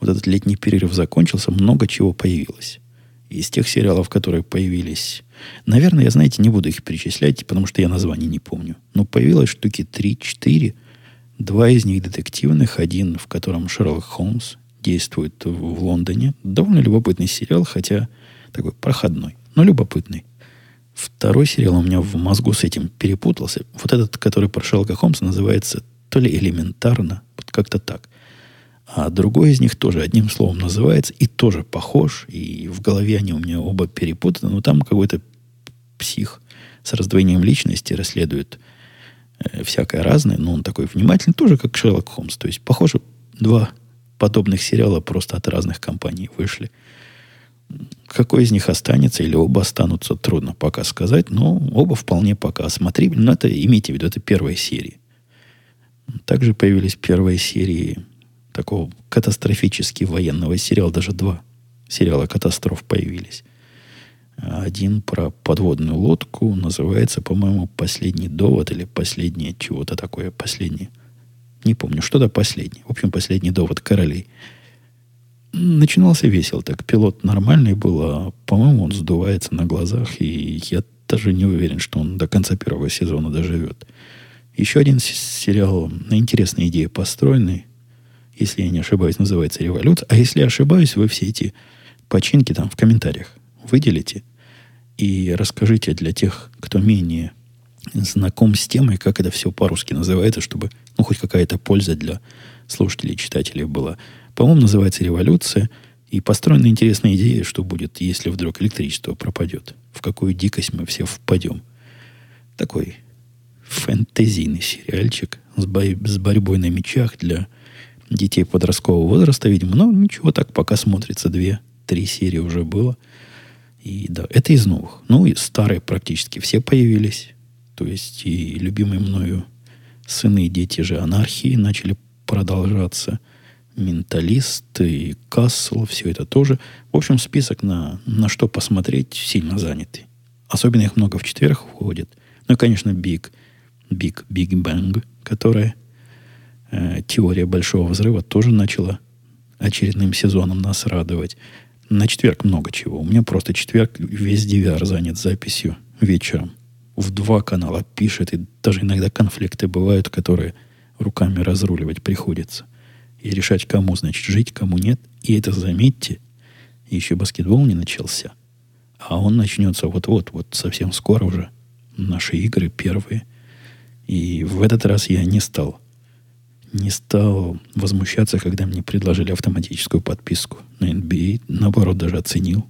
Вот этот летний перерыв закончился, много чего появилось. Из тех сериалов, которые появились... Наверное, я, знаете, не буду их перечислять, потому что я названий не помню. Но появилось штуки 3-4. Два из них детективных. Один, в котором Шерлок Холмс действует в Лондоне. Довольно любопытный сериал, хотя такой проходной, но любопытный. Второй сериал у меня в мозгу с этим перепутался. Вот этот, который про Шерлока Холмса, называется то ли элементарно, вот как-то так. А другой из них тоже одним словом называется и тоже похож. И в голове они у меня оба перепутаны. Но там какой-то псих с раздвоением личности расследует э, всякое разное. Но он такой внимательный, тоже как Шерлок Холмс. То есть, похоже, два подобных сериала просто от разных компаний вышли. Какой из них останется или оба останутся, трудно пока сказать, но оба вполне пока смотрибельны. Но это имейте в виду, это первая серия. Также появились первые серии такого катастрофически военного сериала, даже два сериала катастроф появились. Один про подводную лодку называется, по-моему, «Последний довод» или «Последнее чего-то такое», «Последнее». Не помню, что-то последнее. В общем, «Последний довод королей» начинался весело. Так пилот нормальный был, а, по-моему, он сдувается на глазах, и я даже не уверен, что он до конца первого сезона доживет. Еще один сериал на интересной идее построенный, если я не ошибаюсь, называется «Революция». А если ошибаюсь, вы все эти починки там в комментариях выделите и расскажите для тех, кто менее знаком с темой, как это все по-русски называется, чтобы ну, хоть какая-то польза для слушателей и читателей была. По-моему, называется «Революция». И построена интересная идея, что будет, если вдруг электричество пропадет. В какую дикость мы все впадем. Такой фэнтезийный сериальчик с, бой, с борьбой на мечах для детей подросткового возраста, видимо. Но ничего так пока смотрится. Две, три серии уже было. И да, это из новых. Ну и старые практически все появились. То есть и любимые мною сыны и дети же анархии начали продолжаться – Менталист и Кассел, все это тоже. В общем, список на, на что посмотреть сильно занятый. Особенно их много в четверг входит. Ну и, конечно, Big, Big, Big Bang, которая э, теория большого взрыва тоже начала очередным сезоном нас радовать. На четверг много чего. У меня просто четверг весь DVR занят записью вечером. В два канала пишет, и даже иногда конфликты бывают, которые руками разруливать приходится. И решать, кому, значит, жить, кому нет. И это, заметьте, еще баскетбол не начался. А он начнется вот-вот, вот совсем скоро уже. Наши игры первые. И в этот раз я не стал не стал возмущаться, когда мне предложили автоматическую подписку на NBA. Наоборот, даже оценил.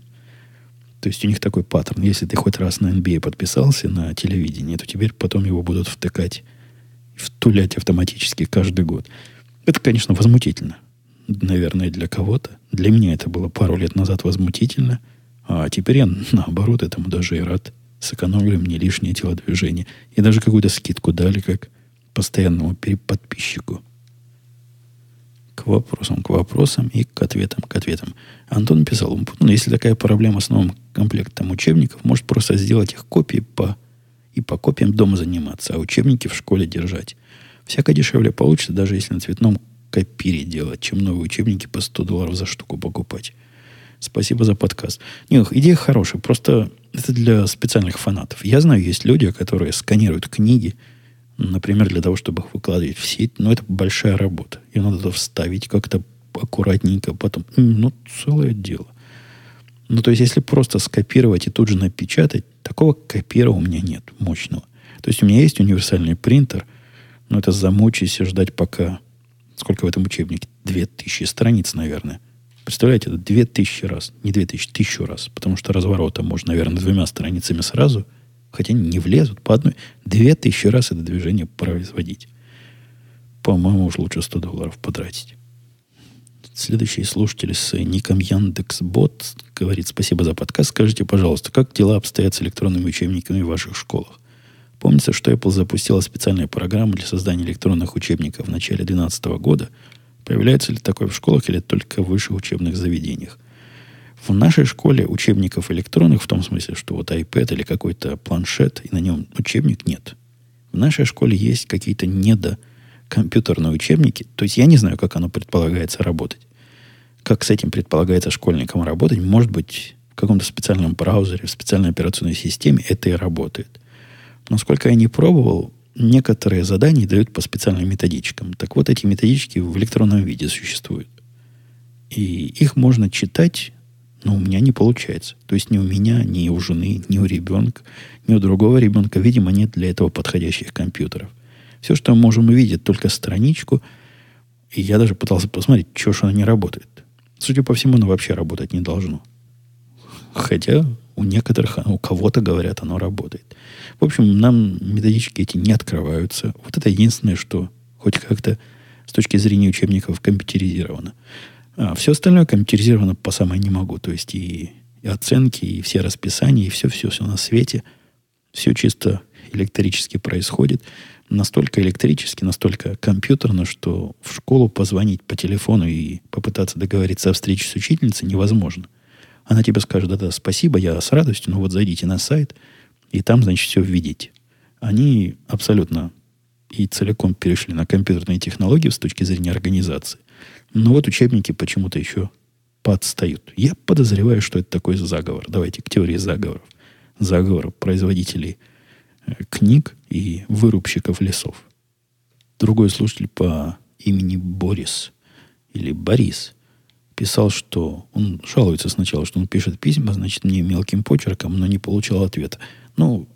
То есть у них такой паттерн. Если ты хоть раз на NBA подписался на телевидении, то теперь потом его будут втыкать, втулять автоматически каждый год. Это, конечно, возмутительно. Наверное, для кого-то. Для меня это было пару лет назад возмутительно. А теперь я, наоборот, этому даже и рад. Сэкономили мне лишнее телодвижение. И даже какую-то скидку дали, как постоянному подписчику. К вопросам, к вопросам и к ответам, к ответам. Антон писал, ну, если такая проблема с новым комплектом учебников, может просто сделать их копии по, и по копиям дома заниматься, а учебники в школе держать. Всяко дешевле получится, даже если на цветном копире делать, чем новые учебники по 100 долларов за штуку покупать. Спасибо за подкаст. Не, идея хорошая, просто это для специальных фанатов. Я знаю, есть люди, которые сканируют книги, Например, для того, чтобы их выкладывать в сеть. Но это большая работа. Ее надо вставить как-то аккуратненько. Потом, ну, целое дело. Ну, то есть, если просто скопировать и тут же напечатать, такого копира у меня нет мощного. То есть, у меня есть универсальный принтер, но это замучайся ждать пока... Сколько в этом учебнике? Две тысячи страниц, наверное. Представляете, это две тысячи раз. Не две тысячи, тысячу раз. Потому что разворота можно, наверное, двумя страницами сразу – хотя не влезут по одной. Две тысячи раз это движение производить. По-моему, уж лучше 100 долларов потратить. Следующий слушатель с ником Яндекс.Бот говорит, спасибо за подкаст. Скажите, пожалуйста, как дела обстоят с электронными учебниками в ваших школах? Помнится, что Apple запустила специальную программу для создания электронных учебников в начале 2012 года. Появляется ли такое в школах или только в высших учебных заведениях? В нашей школе учебников электронных, в том смысле, что вот iPad или какой-то планшет, и на нем учебник нет. В нашей школе есть какие-то недокомпьютерные учебники. То есть я не знаю, как оно предполагается работать. Как с этим предполагается школьникам работать. Может быть, в каком-то специальном браузере, в специальной операционной системе это и работает. Но сколько я не пробовал, некоторые задания дают по специальным методичкам. Так вот, эти методички в электронном виде существуют. И их можно читать но у меня не получается. То есть ни у меня, ни у жены, ни у ребенка, ни у другого ребенка, видимо, нет для этого подходящих компьютеров. Все, что мы можем увидеть, только страничку. И я даже пытался посмотреть, что же она не работает. Судя по всему, оно вообще работать не должно. Хотя у некоторых, у кого-то, говорят, оно работает. В общем, нам методички эти не открываются. Вот это единственное, что хоть как-то с точки зрения учебников компьютеризировано. А все остальное компьютеризировано по самой не могу. То есть и, и оценки, и все расписания, и все-все все на свете. Все чисто электрически происходит. Настолько электрически, настолько компьютерно, что в школу позвонить по телефону и попытаться договориться о встрече с учительницей невозможно. Она тебе скажет, да-да, спасибо, я с радостью, но вот зайдите на сайт, и там, значит, все введите. Они абсолютно и целиком перешли на компьютерные технологии с точки зрения организации. Но вот учебники почему-то еще подстают. Я подозреваю, что это такой заговор. Давайте к теории заговоров. Заговор производителей э, книг и вырубщиков лесов. Другой слушатель по имени Борис или Борис писал, что он жалуется сначала, что он пишет письма, значит, мне мелким почерком, но не получал ответа. Ну,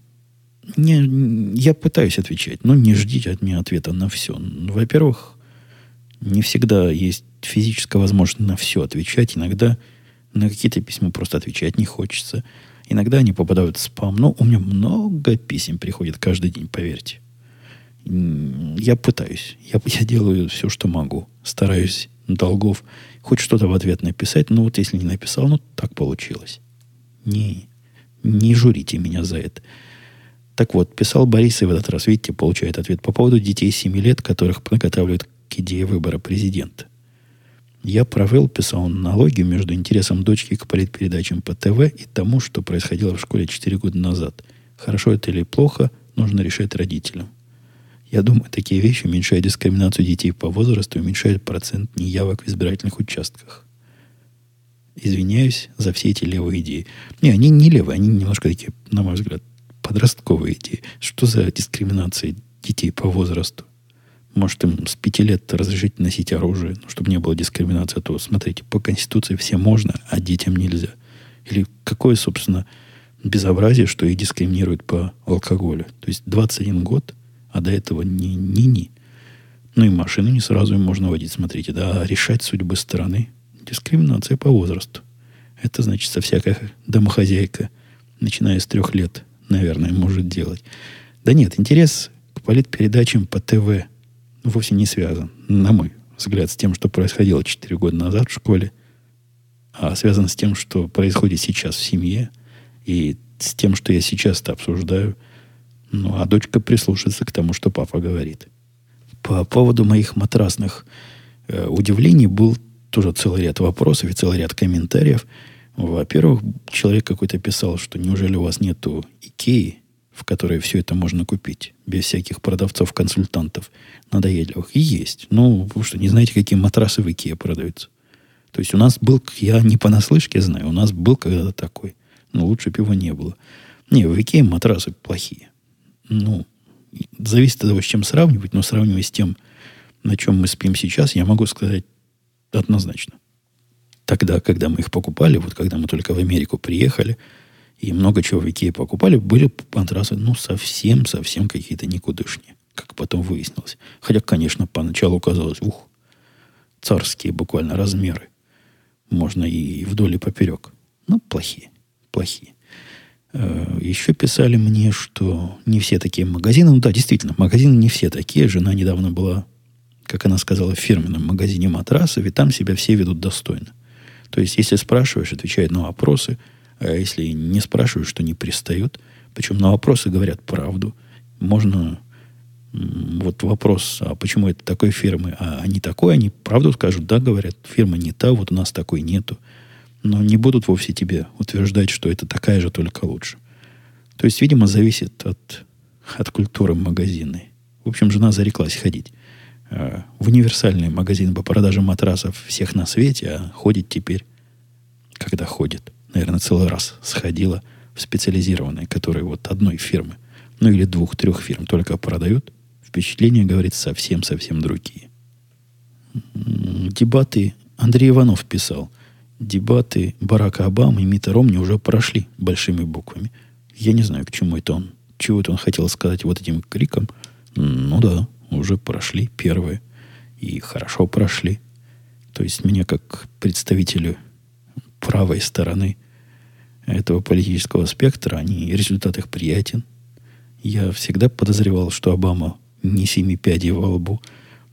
не, я пытаюсь отвечать, но не ждите от меня ответа на все. Во-первых, не всегда есть физическая возможность на все отвечать. Иногда на какие-то письма просто отвечать не хочется. Иногда они попадают в спам. Но у меня много писем приходит каждый день, поверьте. Я пытаюсь. Я, я делаю все, что могу. Стараюсь долгов хоть что-то в ответ написать. Но вот если не написал, ну так получилось. Не, не журите меня за это. Так вот, писал Борис и в этот раз, видите, получает ответ по поводу детей 7 лет, которых подготавливают к идее выбора президента. Я провел, писал он, аналогию между интересом дочки к политпередачам по ТВ и тому, что происходило в школе 4 года назад. Хорошо это или плохо, нужно решать родителям. Я думаю, такие вещи уменьшают дискриминацию детей по возрасту и уменьшают процент неявок в избирательных участках. Извиняюсь за все эти левые идеи. Не, они не левые, они немножко такие, на мой взгляд, подростковые идеи. Что за дискриминация детей по возрасту? Может, им с пяти лет разрешить носить оружие, ну, чтобы не было дискриминации. А то, смотрите, по Конституции все можно, а детям нельзя. Или какое, собственно, безобразие, что их дискриминируют по алкоголю. То есть 21 год, а до этого ни-ни-ни. Ну и машину не сразу им можно водить, смотрите. Да, а решать судьбы страны – дискриминация по возрасту. Это значит, со всякая домохозяйка, начиная с трех лет, наверное, может делать. Да нет, интерес к политпередачам по ТВ вовсе не связан, на мой взгляд, с тем, что происходило 4 года назад в школе, а связан с тем, что происходит сейчас в семье, и с тем, что я сейчас-то обсуждаю. Ну, а дочка прислушается к тому, что папа говорит. По поводу моих матрасных э, удивлений был тоже целый ряд вопросов и целый ряд комментариев. Во-первых, человек какой-то писал, что неужели у вас нету Икеи, в которой все это можно купить, без всяких продавцов-консультантов надоедливых. И есть. Ну, вы что, не знаете, какие матрасы в Икее продаются? То есть у нас был, я не понаслышке знаю, у нас был когда-то такой. Но лучше пива не было. Не, в Икее матрасы плохие. Ну, зависит от того, с чем сравнивать, но сравнивая с тем, на чем мы спим сейчас, я могу сказать однозначно. Тогда, когда мы их покупали, вот когда мы только в Америку приехали – и много чего в Икее покупали, были матрасы, ну, совсем-совсем какие-то никудышние, как потом выяснилось. Хотя, конечно, поначалу казалось, ух, царские буквально размеры. Можно и вдоль и поперек. Ну, плохие, плохие. Э, Еще писали мне, что не все такие магазины. Ну да, действительно, магазины не все такие. Жена недавно была, как она сказала, в фирменном магазине матрасов, и там себя все ведут достойно. То есть, если спрашиваешь, отвечают на вопросы – а если не спрашивают, что не пристают, причем на вопросы говорят правду, можно вот вопрос, а почему это такой фирмы, а не такой, они правду скажут, да, говорят, фирма не та, вот у нас такой нету. Но не будут вовсе тебе утверждать, что это такая же, только лучше. То есть, видимо, зависит от, от культуры магазина. В общем, жена зареклась ходить э, в универсальный магазин по продаже матрасов всех на свете, а ходит теперь, когда ходит наверное, целый раз сходила в специализированные, которые вот одной фирмы, ну или двух-трех фирм только продают, впечатления, говорит, совсем-совсем другие. Дебаты Андрей Иванов писал. Дебаты Барака Обамы и Мита Ромни уже прошли большими буквами. Я не знаю, к чему это он. Чего это он хотел сказать вот этим криком. Ну да, уже прошли первые. И хорошо прошли. То есть меня как представителю правой стороны этого политического спектра, они, результат их приятен. Я всегда подозревал, что Обама не семи пядей во лбу,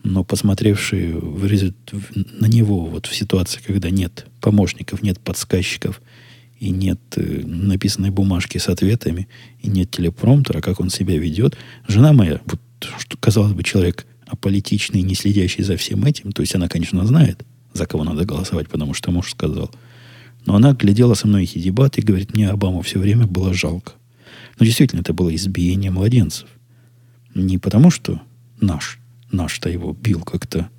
но посмотревший в результ... на него вот в ситуации, когда нет помощников, нет подсказчиков и нет э, написанной бумажки с ответами, и нет телепромтера, как он себя ведет, жена моя, вот, что, казалось бы, человек аполитичный, не следящий за всем этим, то есть она, конечно, знает, за кого надо голосовать, потому что муж сказал – но она глядела со мной эти дебаты и говорит, мне Обаму все время было жалко. Но действительно, это было избиение младенцев. Не потому, что наш, наш-то его бил как-то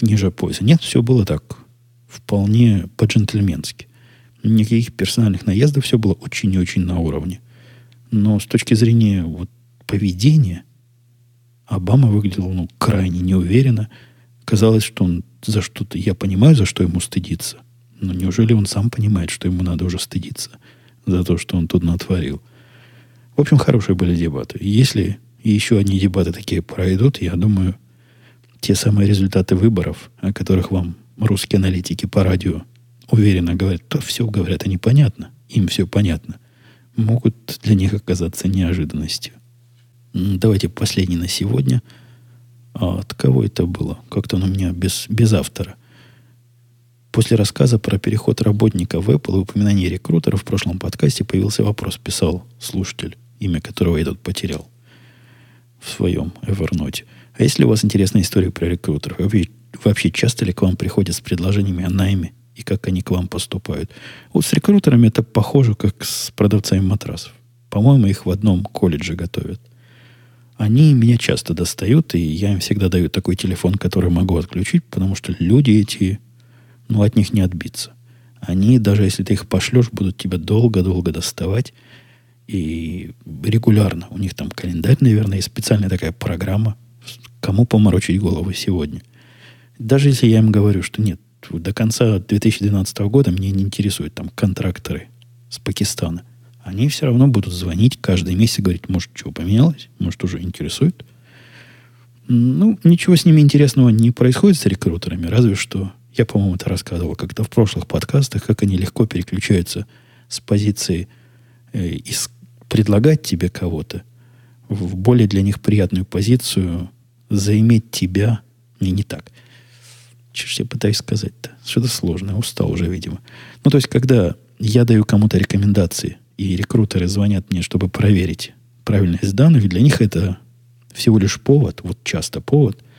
ниже пояса. Нет, все было так, вполне по-джентльменски. Никаких персональных наездов, все было очень и очень на уровне. Но с точки зрения вот, поведения, Обама выглядел ну, крайне неуверенно. Казалось, что он за что-то... Я понимаю, за что ему стыдиться – но неужели он сам понимает, что ему надо уже стыдиться за то, что он тут натворил? В общем, хорошие были дебаты. Если еще одни дебаты такие пройдут, я думаю, те самые результаты выборов, о которых вам русские аналитики по радио уверенно говорят, то все говорят, они понятно, им все понятно, могут для них оказаться неожиданностью. Давайте последний на сегодня. А от кого это было? Как-то он у меня без, без автора. После рассказа про переход работника в Apple и упоминания рекрутера в прошлом подкасте появился вопрос, писал слушатель, имя которого я тут потерял в своем Evernote. А если у вас интересная история про рекрутеров, вы вообще часто ли к вам приходят с предложениями о найме и как они к вам поступают? Вот с рекрутерами это похоже, как с продавцами матрасов. По-моему, их в одном колледже готовят. Они меня часто достают, и я им всегда даю такой телефон, который могу отключить, потому что люди эти, ну, от них не отбиться. Они, даже если ты их пошлешь, будут тебя долго-долго доставать. И регулярно. У них там календарь, наверное, и специальная такая программа. Кому поморочить голову сегодня. Даже если я им говорю, что нет, до конца 2012 года меня не интересуют там контракторы с Пакистана. Они все равно будут звонить каждый месяц и говорить, может, что поменялось, может, уже интересует. Ну, ничего с ними интересного не происходит с рекрутерами, разве что я, по-моему, это рассказывал как-то в прошлых подкастах, как они легко переключаются с позиции э, из, предлагать тебе кого-то в более для них приятную позицию заиметь тебя. Не, не так. Что ж я пытаюсь сказать-то? Что-то сложное. Устал уже, видимо. Ну, то есть, когда я даю кому-то рекомендации, и рекрутеры звонят мне, чтобы проверить правильность данных, для них это всего лишь повод, вот часто повод –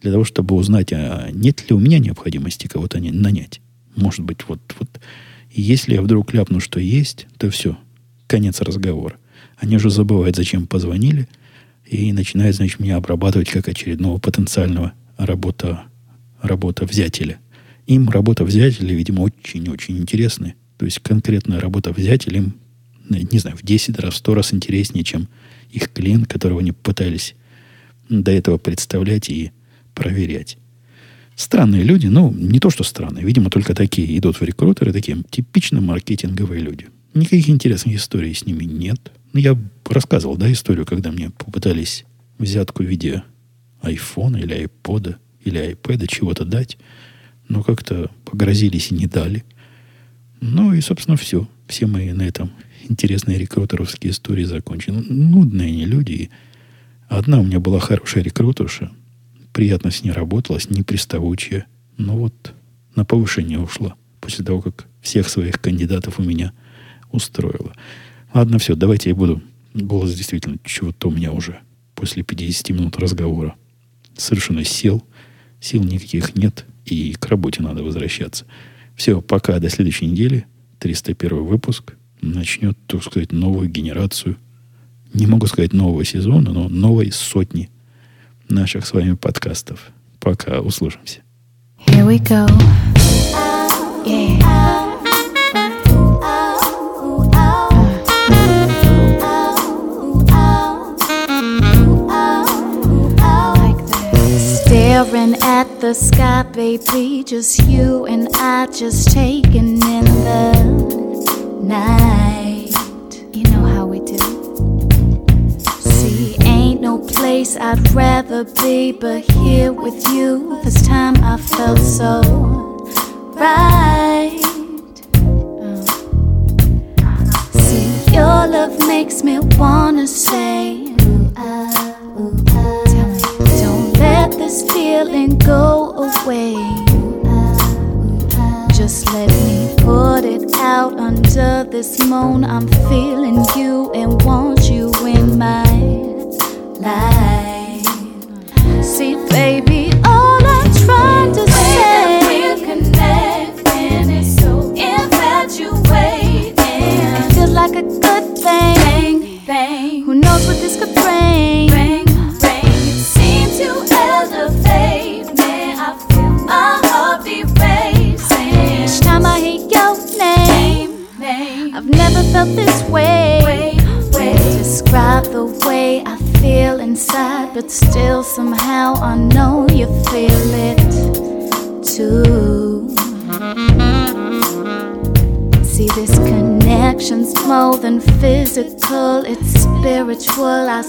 для того, чтобы узнать, а нет ли у меня необходимости кого-то нанять. Может быть, вот, вот если я вдруг ляпну, что есть, то все, конец разговора. Они уже забывают, зачем позвонили, и начинают, значит, меня обрабатывать как очередного потенциального работа, работа взятеля. Им работа взятеля, видимо, очень-очень интересная. То есть конкретная работа взятеля им, не знаю, в 10 раз, в 100 раз интереснее, чем их клиент, которого они пытались до этого представлять и проверять. Странные люди, ну, не то, что странные, видимо, только такие идут в рекрутеры, такие типично маркетинговые люди. Никаких интересных историй с ними нет. Ну, я рассказывал, да, историю, когда мне попытались взятку в виде айфона или айпода или айпэда чего-то дать, но как-то погрозились и не дали. Ну и, собственно, все. Все мои на этом интересные рекрутеровские истории закончены. Нудные они люди. Одна у меня была хорошая рекрутерша, приятно с ней работалось, не приставучая. Но вот на повышение ушла после того, как всех своих кандидатов у меня устроила. Ладно, все, давайте я буду. Голос действительно чего-то у меня уже после 50 минут разговора совершенно сел. Сил никаких нет, и к работе надо возвращаться. Все, пока, до следующей недели. 301 выпуск начнет, так сказать, новую генерацию. Не могу сказать нового сезона, но новой сотни наших с вами подкастов. Пока услышимся. Here we go. Yeah. Staring at the sky, baby, just you and I, just taking in the night. Place I'd rather be but here with you. This time I felt so right. Uh. See, your love makes me wanna say, ooh, ah. Don't let this feeling go away. Just let me put it out under this moan. I'm feeling you and want you in my life. See, baby, all I'm trying to Olá.